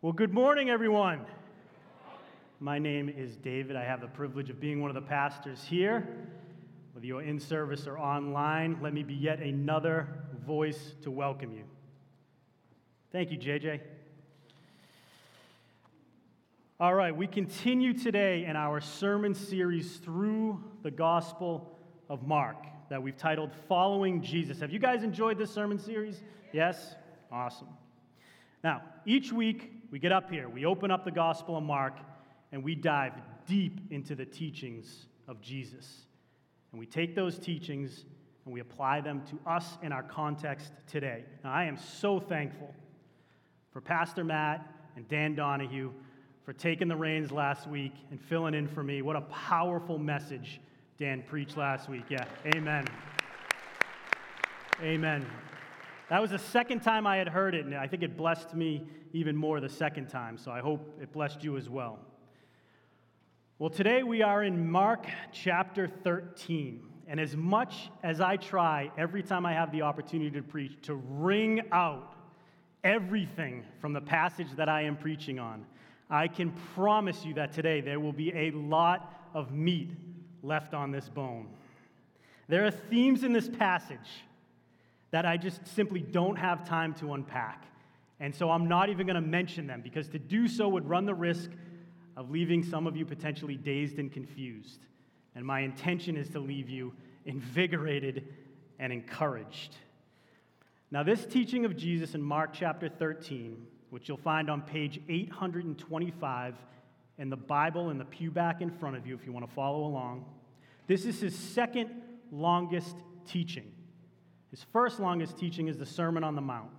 Well, good morning, everyone. My name is David. I have the privilege of being one of the pastors here. Whether you're in service or online, let me be yet another voice to welcome you. Thank you, JJ. All right, we continue today in our sermon series through the Gospel of Mark that we've titled Following Jesus. Have you guys enjoyed this sermon series? Yes? Awesome. Now, each week we get up here, we open up the Gospel of Mark, and we dive deep into the teachings of Jesus. And we take those teachings and we apply them to us in our context today. Now, I am so thankful for Pastor Matt and Dan Donahue for taking the reins last week and filling in for me. What a powerful message Dan preached last week. Yeah, amen. Amen. That was the second time I had heard it, and I think it blessed me even more the second time, so I hope it blessed you as well. Well, today we are in Mark chapter 13. And as much as I try every time I have the opportunity to preach to wring out everything from the passage that I am preaching on, I can promise you that today there will be a lot of meat left on this bone. There are themes in this passage that I just simply don't have time to unpack. And so I'm not even going to mention them because to do so would run the risk of leaving some of you potentially dazed and confused. And my intention is to leave you invigorated and encouraged. Now, this teaching of Jesus in Mark chapter 13, which you'll find on page 825 in the Bible in the pew back in front of you if you want to follow along, this is his second longest teaching. His first longest teaching is the Sermon on the Mount.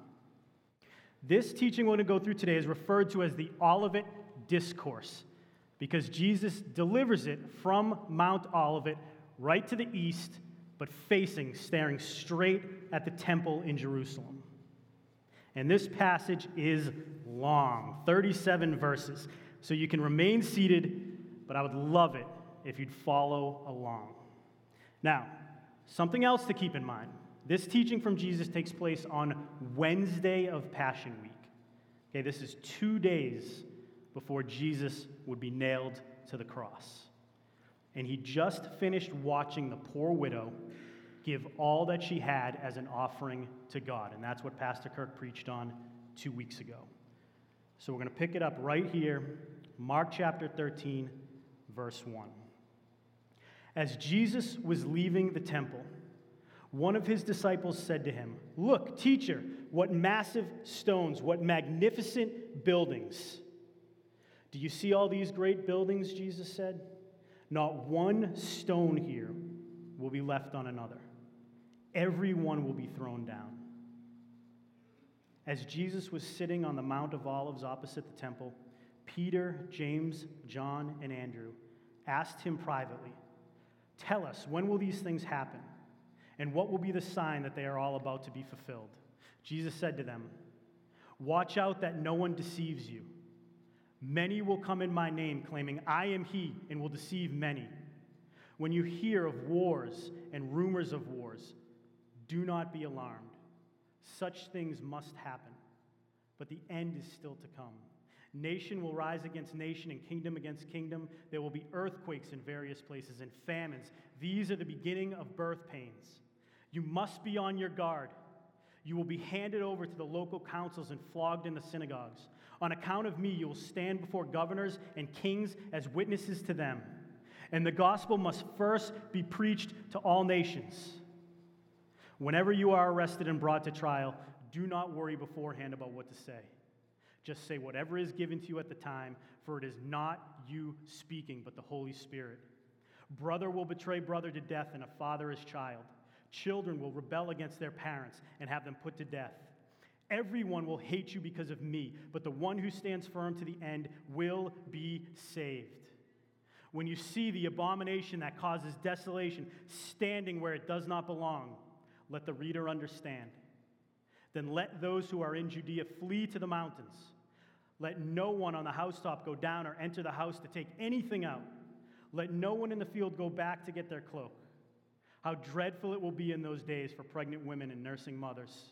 This teaching we're going to go through today is referred to as the Olivet Discourse because Jesus delivers it from Mount Olivet right to the east, but facing, staring straight at the temple in Jerusalem. And this passage is long 37 verses. So you can remain seated, but I would love it if you'd follow along. Now, something else to keep in mind this teaching from Jesus takes place on Wednesday of Passion Week. Okay, this is two days before Jesus would be nailed to the cross. And he just finished watching the poor widow give all that she had as an offering to God. And that's what Pastor Kirk preached on two weeks ago. So we're going to pick it up right here, Mark chapter 13, verse 1. As Jesus was leaving the temple, one of his disciples said to him, Look, teacher, what massive stones, what magnificent buildings. Do you see all these great buildings? Jesus said. Not one stone here will be left on another, everyone will be thrown down. As Jesus was sitting on the Mount of Olives opposite the temple, Peter, James, John, and Andrew asked him privately, Tell us, when will these things happen? And what will be the sign that they are all about to be fulfilled? Jesus said to them, Watch out that no one deceives you. Many will come in my name, claiming, I am he, and will deceive many. When you hear of wars and rumors of wars, do not be alarmed. Such things must happen, but the end is still to come. Nation will rise against nation and kingdom against kingdom. There will be earthquakes in various places and famines. These are the beginning of birth pains. You must be on your guard. You will be handed over to the local councils and flogged in the synagogues. On account of me, you will stand before governors and kings as witnesses to them. And the gospel must first be preached to all nations. Whenever you are arrested and brought to trial, do not worry beforehand about what to say. Just say whatever is given to you at the time, for it is not you speaking, but the Holy Spirit. Brother will betray brother to death, and a father his child. Children will rebel against their parents and have them put to death. Everyone will hate you because of me, but the one who stands firm to the end will be saved. When you see the abomination that causes desolation standing where it does not belong, let the reader understand. Then let those who are in Judea flee to the mountains. Let no one on the housetop go down or enter the house to take anything out. Let no one in the field go back to get their cloak. How dreadful it will be in those days for pregnant women and nursing mothers.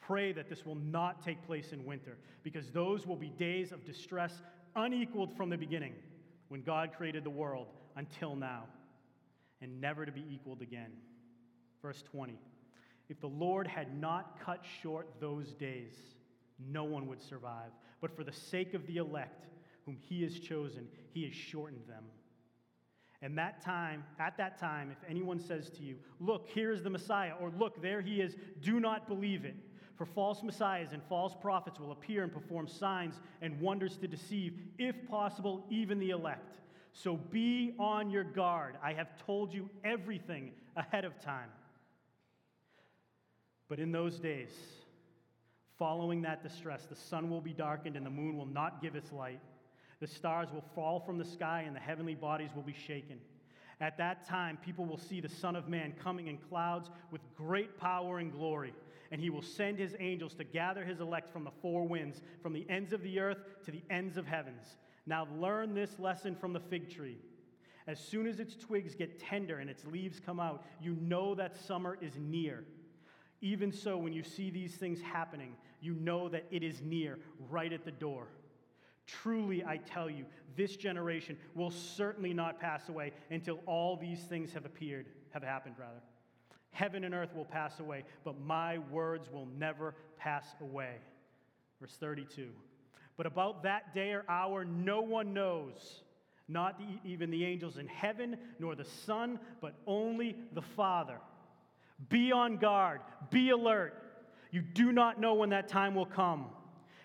Pray that this will not take place in winter, because those will be days of distress unequaled from the beginning, when God created the world, until now, and never to be equaled again. Verse 20 If the Lord had not cut short those days, no one would survive. But for the sake of the elect, whom he has chosen, he has shortened them. And that time, at that time, if anyone says to you, Look, here is the Messiah, or Look, there he is, do not believe it. For false messiahs and false prophets will appear and perform signs and wonders to deceive, if possible, even the elect. So be on your guard. I have told you everything ahead of time. But in those days, following that distress, the sun will be darkened and the moon will not give its light. The stars will fall from the sky and the heavenly bodies will be shaken. At that time, people will see the Son of Man coming in clouds with great power and glory. And he will send his angels to gather his elect from the four winds, from the ends of the earth to the ends of heavens. Now, learn this lesson from the fig tree. As soon as its twigs get tender and its leaves come out, you know that summer is near. Even so, when you see these things happening, you know that it is near, right at the door. Truly, I tell you, this generation will certainly not pass away until all these things have appeared, have happened, rather. Heaven and earth will pass away, but my words will never pass away. Verse 32. But about that day or hour, no one knows, not even the angels in heaven, nor the Son, but only the Father. Be on guard, be alert. You do not know when that time will come.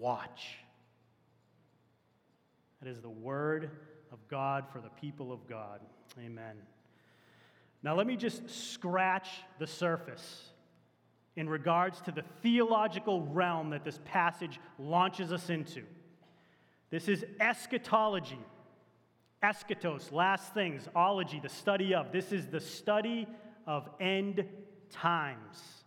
watch. That is the word of God for the people of God. Amen. Now, let me just scratch the surface in regards to the theological realm that this passage launches us into. This is eschatology. Eschatos, last things, ology, the study of. This is the study of end times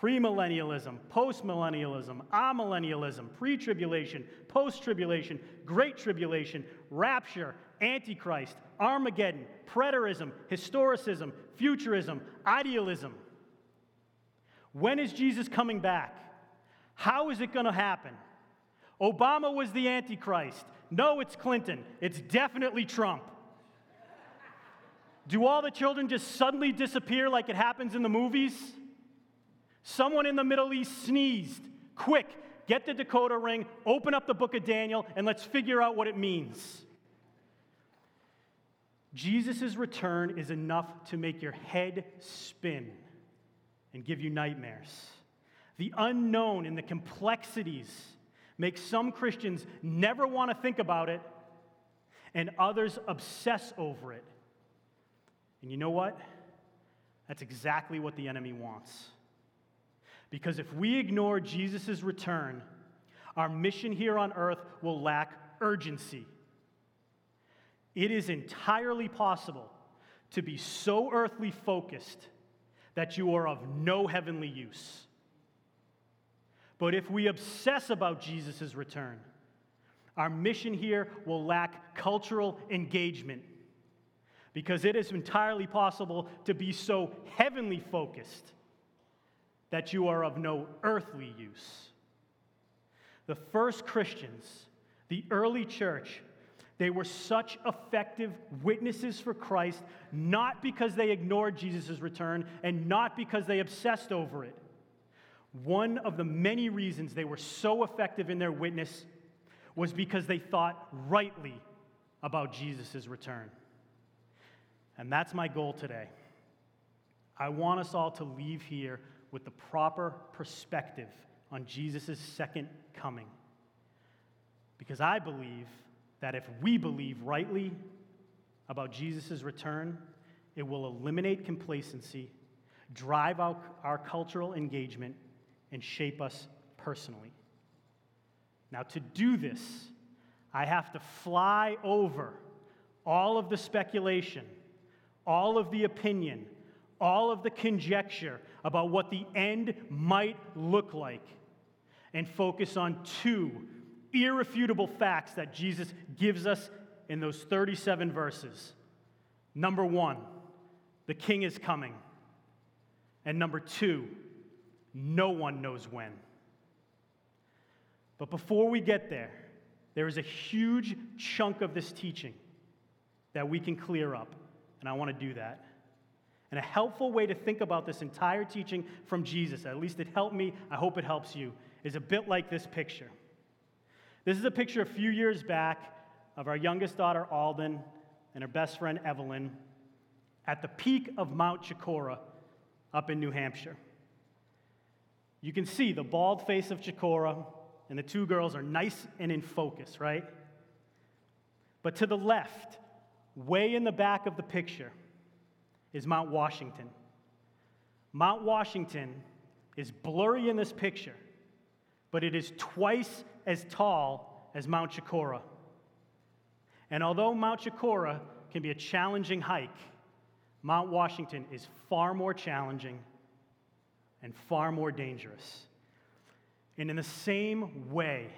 premillennialism, postmillennialism, amillennialism, pre tribulation, post tribulation, great tribulation, rapture, antichrist, Armageddon, preterism, historicism, futurism, idealism. When is Jesus coming back? How is it going to happen? Obama was the antichrist. No, it's Clinton. It's definitely Trump. Do all the children just suddenly disappear like it happens in the movies? Someone in the Middle East sneezed. Quick, get the Dakota ring, open up the book of Daniel, and let's figure out what it means. Jesus' return is enough to make your head spin and give you nightmares. The unknown and the complexities make some Christians never want to think about it, and others obsess over it. And you know what? That's exactly what the enemy wants. Because if we ignore Jesus' return, our mission here on earth will lack urgency. It is entirely possible to be so earthly focused that you are of no heavenly use. But if we obsess about Jesus' return, our mission here will lack cultural engagement because it is entirely possible to be so heavenly focused that you are of no earthly use. The first Christians, the early church, they were such effective witnesses for Christ, not because they ignored Jesus' return and not because they obsessed over it. One of the many reasons they were so effective in their witness was because they thought rightly about Jesus' return. And that's my goal today. I want us all to leave here with the proper perspective on Jesus' second coming. Because I believe that if we believe rightly about Jesus' return, it will eliminate complacency, drive out our cultural engagement, and shape us personally. Now, to do this, I have to fly over all of the speculation, all of the opinion, all of the conjecture about what the end might look like, and focus on two irrefutable facts that Jesus gives us in those 37 verses. Number one, the king is coming. And number two, no one knows when. But before we get there, there is a huge chunk of this teaching that we can clear up, and I want to do that. And a helpful way to think about this entire teaching from Jesus, at least it helped me, I hope it helps you, is a bit like this picture. This is a picture a few years back of our youngest daughter, Alden, and her best friend, Evelyn, at the peak of Mount Chocorua up in New Hampshire. You can see the bald face of Chocorua, and the two girls are nice and in focus, right? But to the left, way in the back of the picture, is Mount Washington. Mount Washington is blurry in this picture, but it is twice as tall as Mount Chocorua. And although Mount Chocorua can be a challenging hike, Mount Washington is far more challenging and far more dangerous. And in the same way,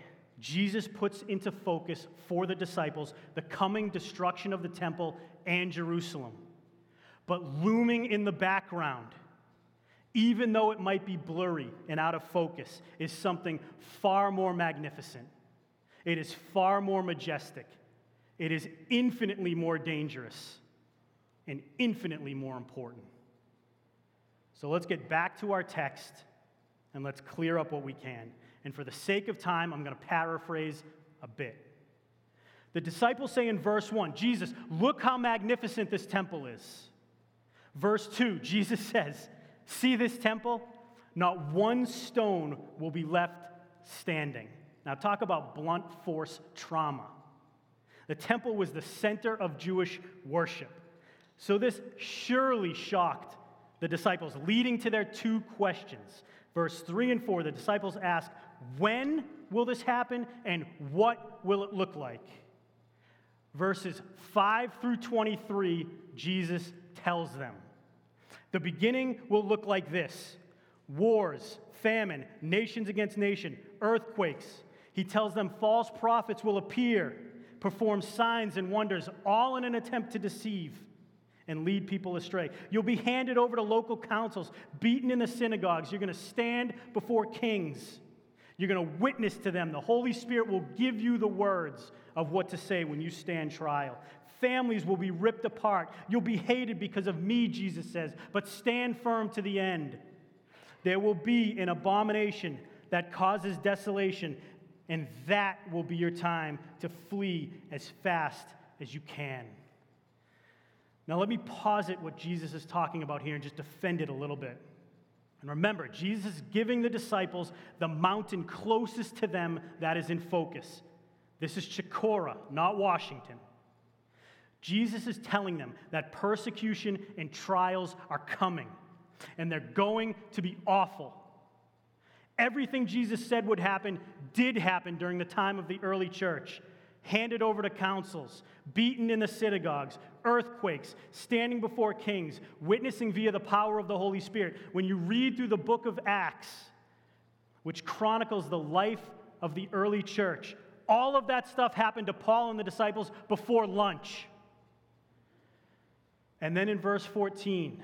Jesus puts into focus for the disciples the coming destruction of the temple and Jerusalem. But looming in the background, even though it might be blurry and out of focus, is something far more magnificent. It is far more majestic. It is infinitely more dangerous and infinitely more important. So let's get back to our text and let's clear up what we can. And for the sake of time, I'm going to paraphrase a bit. The disciples say in verse 1, Jesus, look how magnificent this temple is. Verse 2, Jesus says, See this temple? Not one stone will be left standing. Now, talk about blunt force trauma. The temple was the center of Jewish worship. So, this surely shocked the disciples, leading to their two questions. Verse 3 and 4, the disciples ask, When will this happen and what will it look like? Verses 5 through 23, Jesus tells them. The beginning will look like this wars, famine, nations against nation, earthquakes. He tells them false prophets will appear, perform signs and wonders, all in an attempt to deceive and lead people astray. You'll be handed over to local councils, beaten in the synagogues. You're going to stand before kings. You're going to witness to them. The Holy Spirit will give you the words of what to say when you stand trial. Families will be ripped apart. You'll be hated because of me, Jesus says, but stand firm to the end. There will be an abomination that causes desolation, and that will be your time to flee as fast as you can. Now, let me posit what Jesus is talking about here and just defend it a little bit. And remember, Jesus is giving the disciples the mountain closest to them that is in focus. This is Chocorua, not Washington. Jesus is telling them that persecution and trials are coming, and they're going to be awful. Everything Jesus said would happen did happen during the time of the early church handed over to councils, beaten in the synagogues, earthquakes, standing before kings, witnessing via the power of the Holy Spirit. When you read through the book of Acts, which chronicles the life of the early church, all of that stuff happened to Paul and the disciples before lunch. And then in verse 14,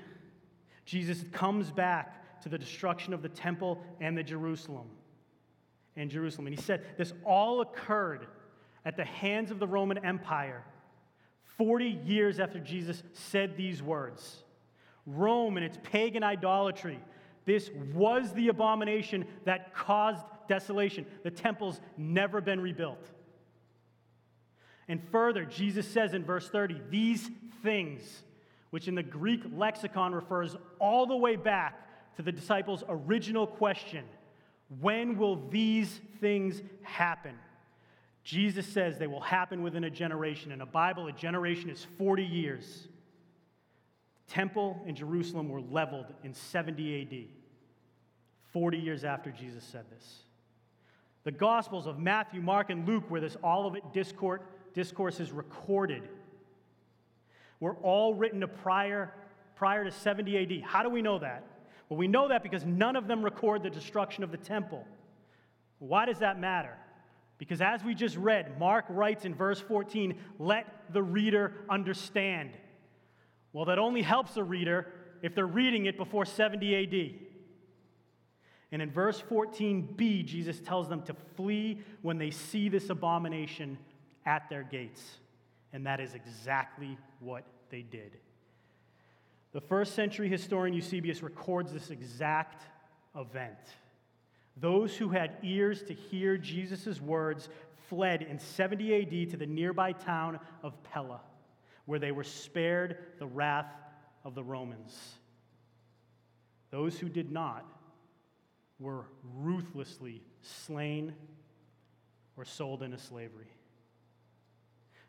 Jesus comes back to the destruction of the temple and the Jerusalem and Jerusalem. And he said, This all occurred at the hands of the Roman Empire 40 years after Jesus said these words. Rome and its pagan idolatry, this was the abomination that caused desolation. The temple's never been rebuilt. And further, Jesus says in verse 30, these things, which in the Greek lexicon refers all the way back to the disciples' original question when will these things happen? Jesus says they will happen within a generation. In a Bible, a generation is 40 years. Temple in Jerusalem were leveled in 70 AD, 40 years after Jesus said this. The Gospels of Matthew, Mark, and Luke, where this Olivet discourse is recorded, were all written to prior, prior to 70 AD. How do we know that? Well, we know that because none of them record the destruction of the temple. Why does that matter? Because as we just read, Mark writes in verse 14, let the reader understand. Well, that only helps a reader if they're reading it before 70 AD. And in verse 14b, Jesus tells them to flee when they see this abomination at their gates. And that is exactly what they did. The first century historian Eusebius records this exact event. Those who had ears to hear Jesus' words fled in 70 AD to the nearby town of Pella, where they were spared the wrath of the Romans. Those who did not were ruthlessly slain or sold into slavery.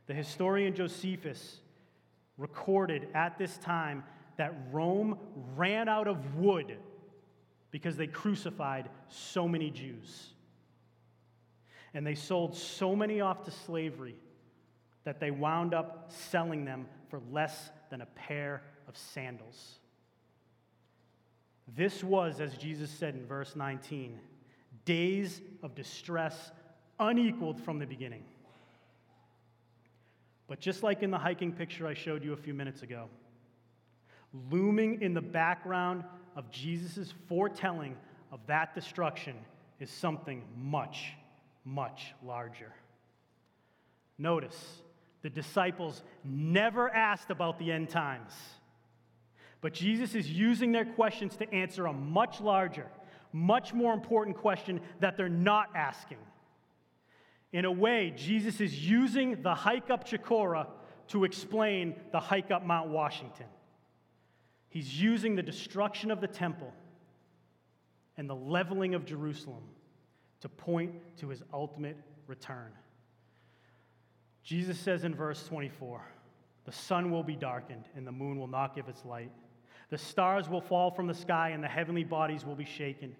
The historian Josephus recorded at this time that Rome ran out of wood because they crucified so many Jews. And they sold so many off to slavery that they wound up selling them for less than a pair of sandals. This was, as Jesus said in verse 19, days of distress unequaled from the beginning. But just like in the hiking picture I showed you a few minutes ago, looming in the background of Jesus' foretelling of that destruction is something much, much larger. Notice, the disciples never asked about the end times. But Jesus is using their questions to answer a much larger, much more important question that they're not asking. In a way, Jesus is using the hike up Chocorua to explain the hike up Mount Washington. He's using the destruction of the temple and the leveling of Jerusalem to point to his ultimate return. Jesus says in verse 24, The sun will be darkened, and the moon will not give its light. The stars will fall from the sky, and the heavenly bodies will be shaken.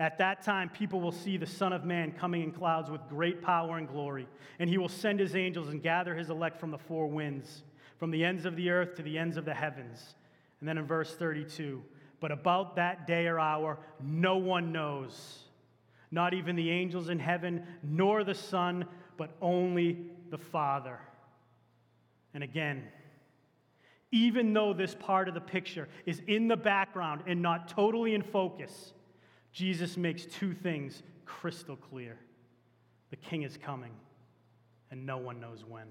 At that time, people will see the Son of Man coming in clouds with great power and glory, and he will send his angels and gather his elect from the four winds, from the ends of the earth to the ends of the heavens. And then in verse 32, but about that day or hour, no one knows, not even the angels in heaven, nor the Son, but only the Father. And again, even though this part of the picture is in the background and not totally in focus, Jesus makes two things crystal clear the king is coming, and no one knows when.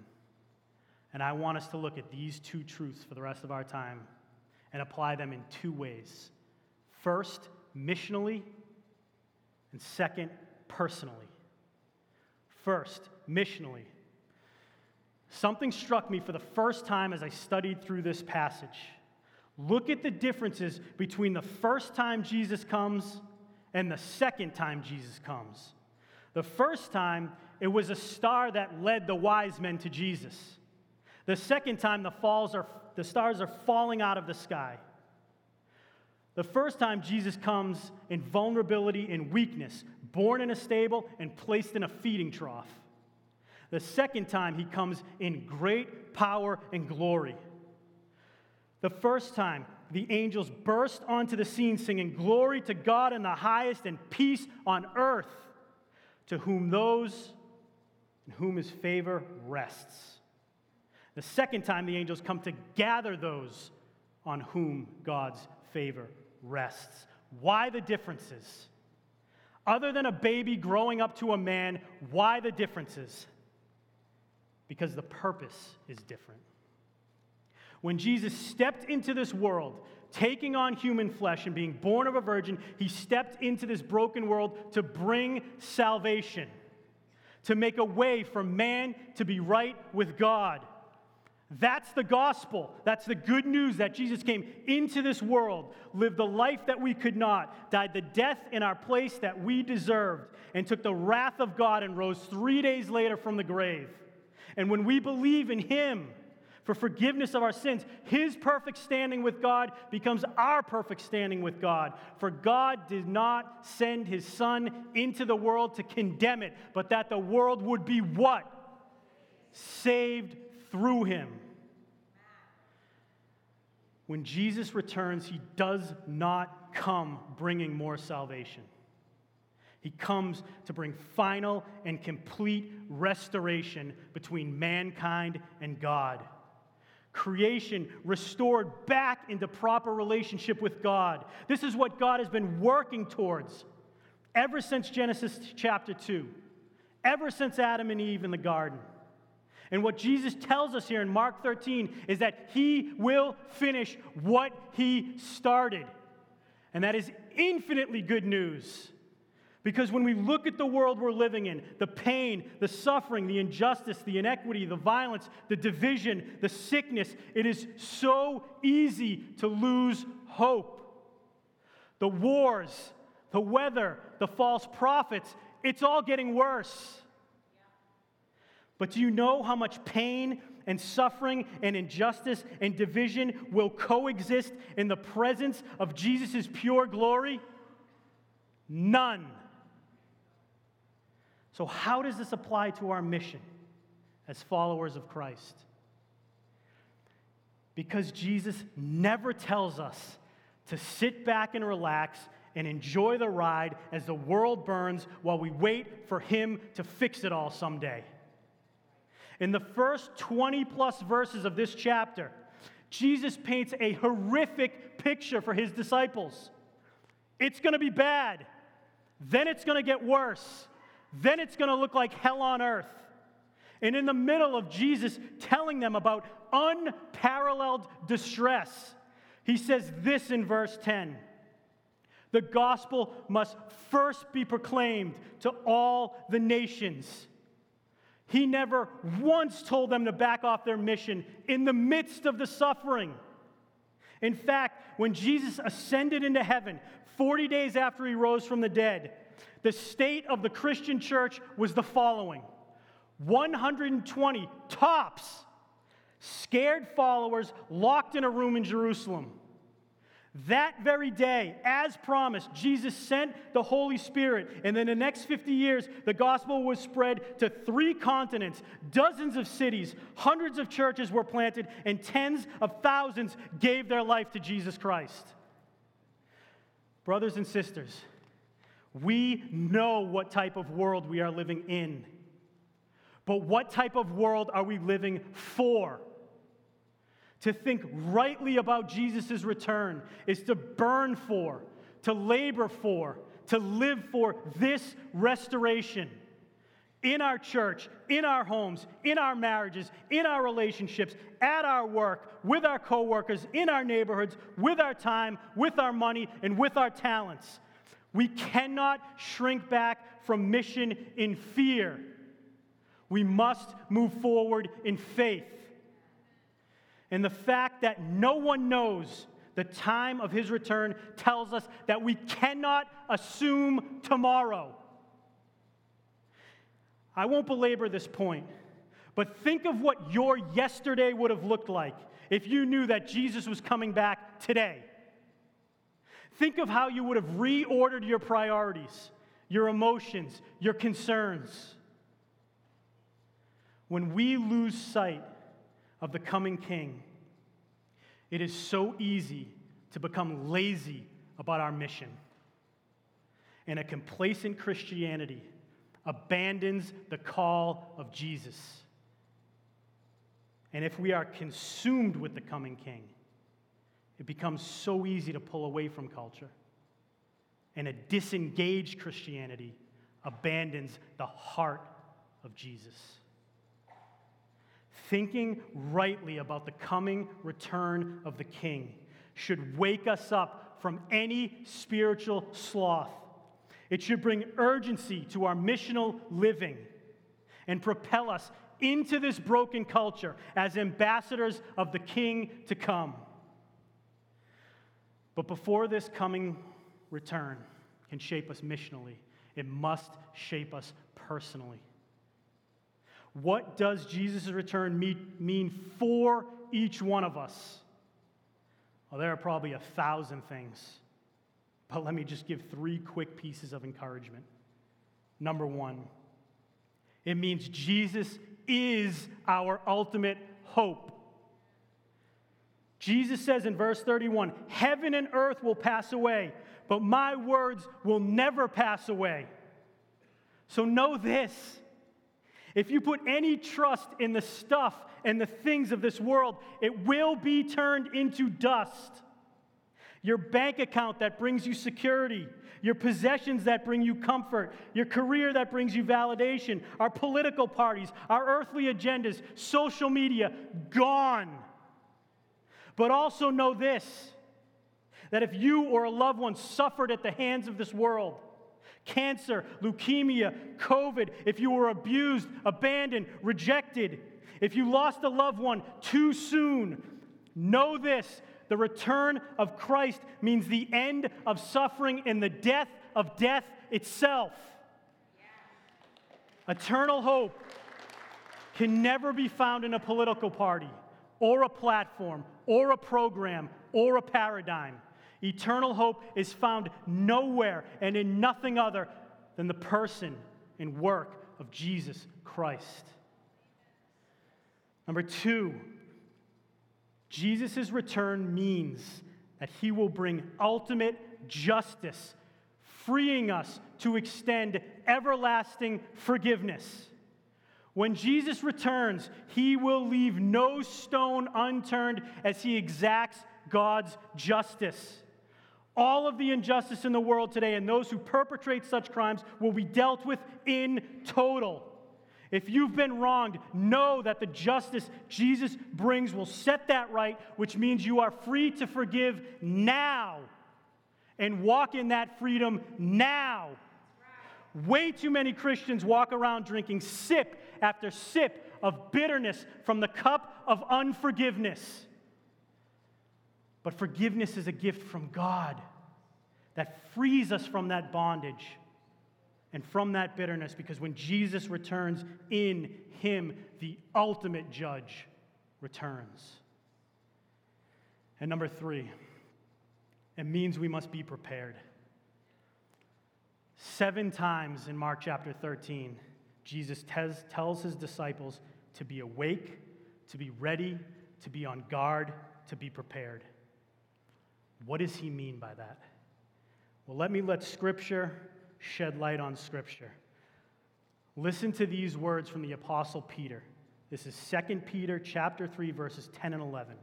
And I want us to look at these two truths for the rest of our time and apply them in two ways first, missionally, and second, personally. First, missionally. Something struck me for the first time as I studied through this passage. Look at the differences between the first time Jesus comes and the second time Jesus comes. The first time, it was a star that led the wise men to Jesus. The second time, the, falls are, the stars are falling out of the sky. The first time, Jesus comes in vulnerability and weakness, born in a stable and placed in a feeding trough. The second time, he comes in great power and glory. The first time, the angels burst onto the scene singing, Glory to God in the highest and peace on earth to whom those in whom his favor rests. The second time, the angels come to gather those on whom God's favor rests. Why the differences? Other than a baby growing up to a man, why the differences? because the purpose is different. When Jesus stepped into this world, taking on human flesh and being born of a virgin, he stepped into this broken world to bring salvation, to make a way for man to be right with God. That's the gospel. That's the good news that Jesus came into this world, lived the life that we could not, died the death in our place that we deserved, and took the wrath of God and rose three days later from the grave. And when we believe in Him, for forgiveness of our sins. His perfect standing with God becomes our perfect standing with God. For God did not send his Son into the world to condemn it, but that the world would be what? Saved through him. When Jesus returns, he does not come bringing more salvation. He comes to bring final and complete restoration between mankind and God creation restored back into proper relationship with God. This is what God has been working towards ever since Genesis chapter 2, ever since Adam and Eve in the garden. And what Jesus tells us here in Mark 13 is that he will finish what he started. And that is infinitely good news. Because when we look at the world we're living in, the pain, the suffering, the injustice, the inequity, the violence, the division, the sickness, it is so easy to lose hope. The wars, the weather, the false prophets, it's all getting worse. But do you know how much pain and suffering and injustice and division will coexist in the presence of Jesus' pure glory? None. So, how does this apply to our mission as followers of Christ? Because Jesus never tells us to sit back and relax and enjoy the ride as the world burns while we wait for Him to fix it all someday. In the first 20 plus verses of this chapter, Jesus paints a horrific picture for His disciples. It's going to be bad, then it's going to get worse then it's going to look like hell on earth. And in the middle of Jesus telling them about unparalleled distress, he says this in verse 10 The gospel must first be proclaimed to all the nations. He never once told them to back off their mission in the midst of the suffering. In fact, when Jesus ascended into heaven 40 days after he rose from the dead, the state of the Christian church was the following 120 tops scared followers locked in a room in Jerusalem. That very day, as promised, Jesus sent the Holy Spirit. And in the next 50 years, the gospel was spread to three continents, dozens of cities, hundreds of churches were planted, and tens of thousands gave their life to Jesus Christ. Brothers and sisters, we know what type of world we are living in. But what type of world are we living for? To think rightly about Jesus' return is to burn for, to labor for, to live for this restoration in our church, in our homes, in our marriages, in our relationships, at our work, with our coworkers, in our neighborhoods, with our time, with our money, and with our talents. We cannot shrink back from mission in fear. We must move forward in faith. And the fact that no one knows the time of his return tells us that we cannot assume tomorrow. I won't belabor this point, but think of what your yesterday would have looked like if you knew that Jesus was coming back today. Think of how you would have reordered your priorities, your emotions, your concerns. When we lose sight of the coming king, it is so easy to become lazy about our mission. And a complacent Christianity abandons the call of Jesus. And if we are consumed with the coming king, it becomes so easy to pull away from culture. And a disengaged Christianity abandons the heart of Jesus. Thinking rightly about the coming return of the King should wake us up from any spiritual sloth. It should bring urgency to our missional living and propel us into this broken culture as ambassadors of the King to come. But before this coming return can shape us missionally, it must shape us personally. What does Jesus' return mean for each one of us? Well, there are probably a thousand things, but let me just give three quick pieces of encouragement. Number one, it means Jesus is our ultimate hope. Jesus says in verse 31 Heaven and earth will pass away, but my words will never pass away. So know this if you put any trust in the stuff and the things of this world, it will be turned into dust. Your bank account that brings you security, your possessions that bring you comfort, your career that brings you validation, our political parties, our earthly agendas, social media, gone. But also know this that if you or a loved one suffered at the hands of this world, cancer, leukemia, COVID, if you were abused, abandoned, rejected, if you lost a loved one too soon, know this the return of Christ means the end of suffering and the death of death itself. Eternal hope can never be found in a political party or a platform or a program or a paradigm. Eternal hope is found nowhere and in nothing other than the person and work of Jesus Christ. Number two, Jesus' return means that he will bring ultimate justice, freeing us to extend everlasting forgiveness. When Jesus returns, he will leave no stone unturned as he exacts God's justice. All of the injustice in the world today and those who perpetrate such crimes will be dealt with in total. If you've been wronged, know that the justice Jesus brings will set that right, which means you are free to forgive now and walk in that freedom now. Way too many Christians walk around drinking sip after sip of bitterness from the cup of unforgiveness. But forgiveness is a gift from God that frees us from that bondage and from that bitterness because when Jesus returns in Him, the ultimate judge returns. And number three, it means we must be prepared. Seven times in Mark chapter 13, Jesus tells his disciples to be awake, to be ready, to be on guard, to be prepared. What does he mean by that? Well, let me let Scripture shed light on Scripture. Listen to these words from the Apostle Peter. This is 2 Peter chapter 3, verses 10 and 11.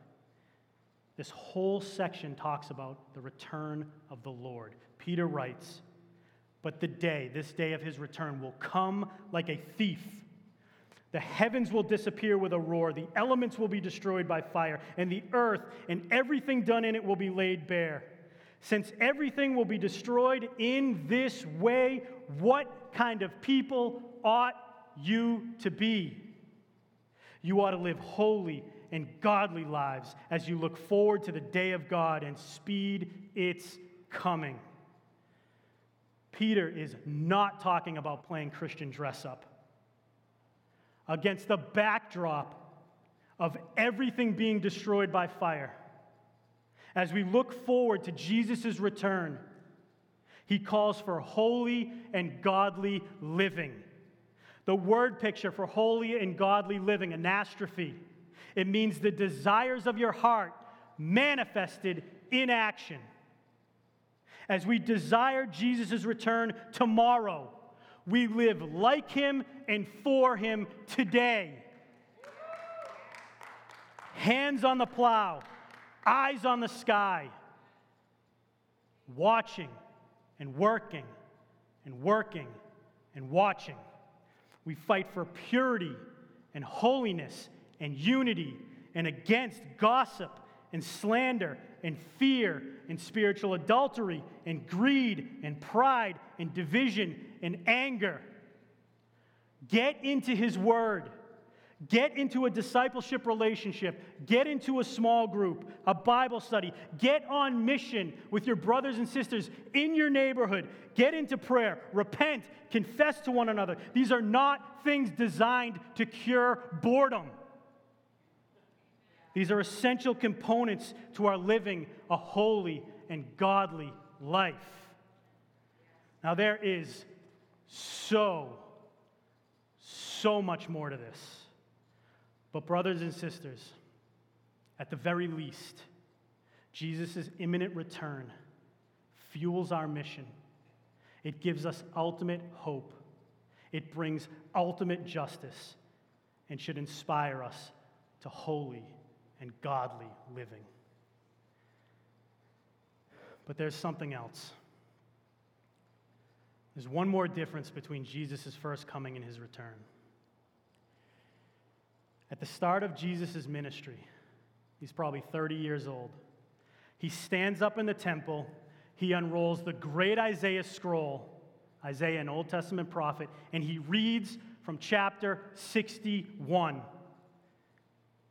This whole section talks about the return of the Lord. Peter writes, But the day, this day of his return, will come like a thief. The heavens will disappear with a roar, the elements will be destroyed by fire, and the earth and everything done in it will be laid bare. Since everything will be destroyed in this way, what kind of people ought you to be? You ought to live holy and godly lives as you look forward to the day of God and speed its coming. Peter is not talking about playing Christian dress up. Against the backdrop of everything being destroyed by fire, as we look forward to Jesus' return, he calls for holy and godly living. The word picture for holy and godly living, anastrophe, it means the desires of your heart manifested in action. As we desire Jesus' return tomorrow, we live like him and for him today. Hands on the plow eyes on the sky, watching and working and working and watching. We fight for purity and holiness and unity and against gossip and slander and fear and spiritual adultery and greed and pride and division and anger. Get into His Word. Get into a discipleship relationship. Get into a small group, a Bible study. Get on mission with your brothers and sisters in your neighborhood. Get into prayer. Repent. Confess to one another. These are not things designed to cure boredom. These are essential components to our living a holy and godly life. Now, there is so, so much more to this. But, brothers and sisters, at the very least, Jesus' imminent return fuels our mission. It gives us ultimate hope. It brings ultimate justice and should inspire us to holy and godly living. But there's something else. There's one more difference between Jesus' first coming and his return. At the start of Jesus' ministry, he's probably 30 years old. He stands up in the temple, he unrolls the great Isaiah scroll, Isaiah, an Old Testament prophet, and he reads from chapter 61.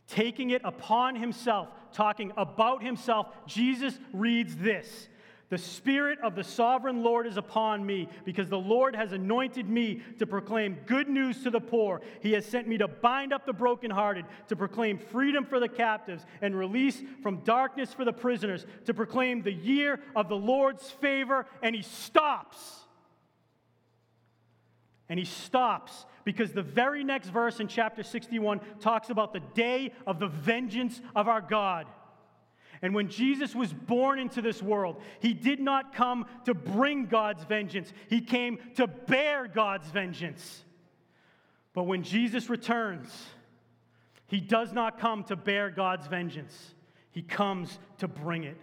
Taking it upon himself, talking about himself, Jesus reads this the Spirit of the sovereign Lord is upon me, because the Lord has anointed me to proclaim good news to the poor. He has sent me to bind up the brokenhearted, to proclaim freedom for the captives, and release from darkness for the prisoners, to proclaim the year of the Lord's favor. And he stops. And he stops because the very next verse in chapter 61 talks about the day of the vengeance of our God. And when Jesus was born into this world, he did not come to bring God's vengeance, he came to bear God's vengeance. But when Jesus returns, he does not come to bear God's vengeance, he comes to bring it.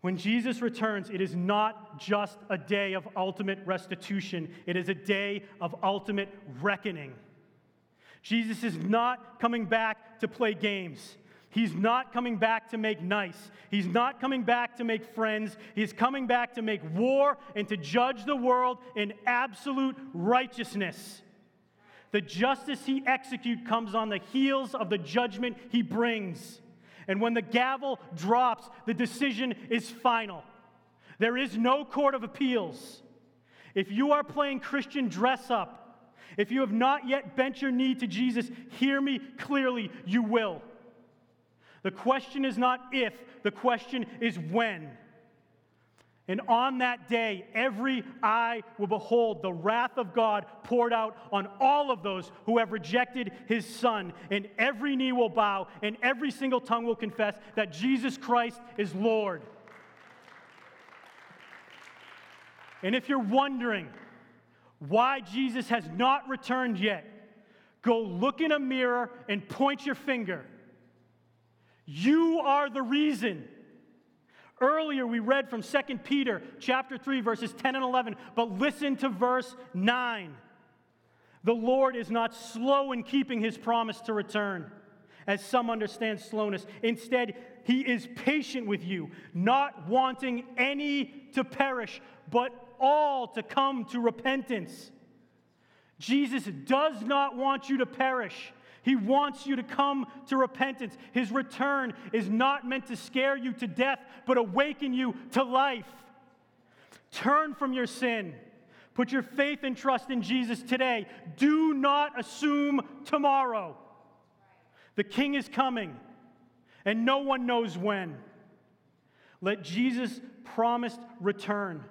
When Jesus returns, it is not just a day of ultimate restitution, it is a day of ultimate reckoning. Jesus is not coming back to play games. He's not coming back to make nice. He's not coming back to make friends. He's coming back to make war and to judge the world in absolute righteousness. The justice he executes comes on the heels of the judgment he brings. And when the gavel drops, the decision is final. There is no court of appeals. If you are playing Christian dress up, if you have not yet bent your knee to Jesus, hear me clearly, you will. The question is not if, the question is when. And on that day, every eye will behold the wrath of God poured out on all of those who have rejected his Son. And every knee will bow, and every single tongue will confess that Jesus Christ is Lord. And if you're wondering why Jesus has not returned yet, go look in a mirror and point your finger you are the reason. Earlier we read from 2 Peter chapter 3 verses 10 and 11, but listen to verse 9. The Lord is not slow in keeping his promise to return, as some understand slowness. Instead, he is patient with you, not wanting any to perish, but all to come to repentance. Jesus does not want you to perish. He wants you to come to repentance. His return is not meant to scare you to death, but awaken you to life. Turn from your sin. Put your faith and trust in Jesus today. Do not assume tomorrow. The King is coming, and no one knows when. Let Jesus' promised return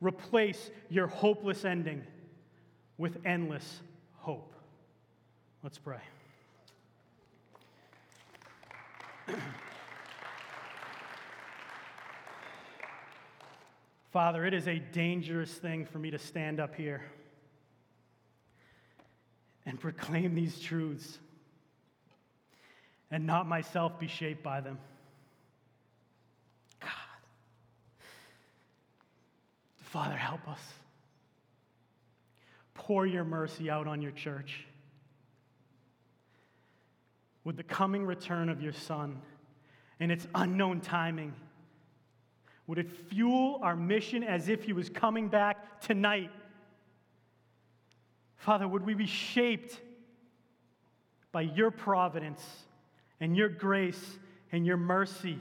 replace your hopeless ending with endless hope. Let's pray. Father, it is a dangerous thing for me to stand up here and proclaim these truths and not myself be shaped by them. God. Father, help us. Pour your mercy out on your church with the coming return of your Son and its unknown timing? Would it fuel our mission as if he was coming back tonight? Father, would we be shaped by your providence and your grace and your mercy.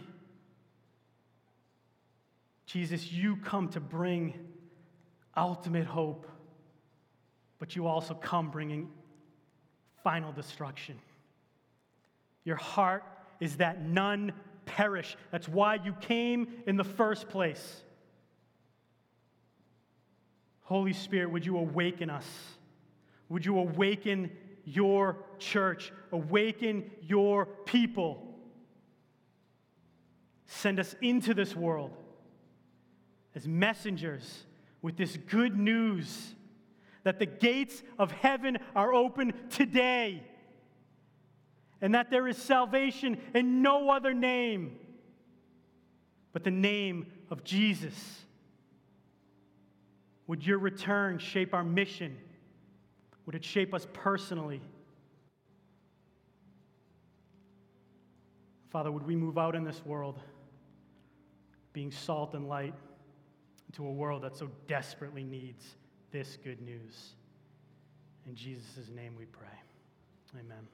Jesus, you come to bring ultimate hope, but you also come bringing final destruction. Your heart is that none perish. That's why you came in the first place. Holy Spirit, would you awaken us? Would you awaken your church? Awaken your people. Send us into this world as messengers with this good news that the gates of heaven are open today and that there is salvation in no other name but the name of Jesus. Would your return shape our mission? Would it shape us personally? Father, would we move out in this world being salt and light into a world that so desperately needs this good news? In Jesus' name we pray. Amen.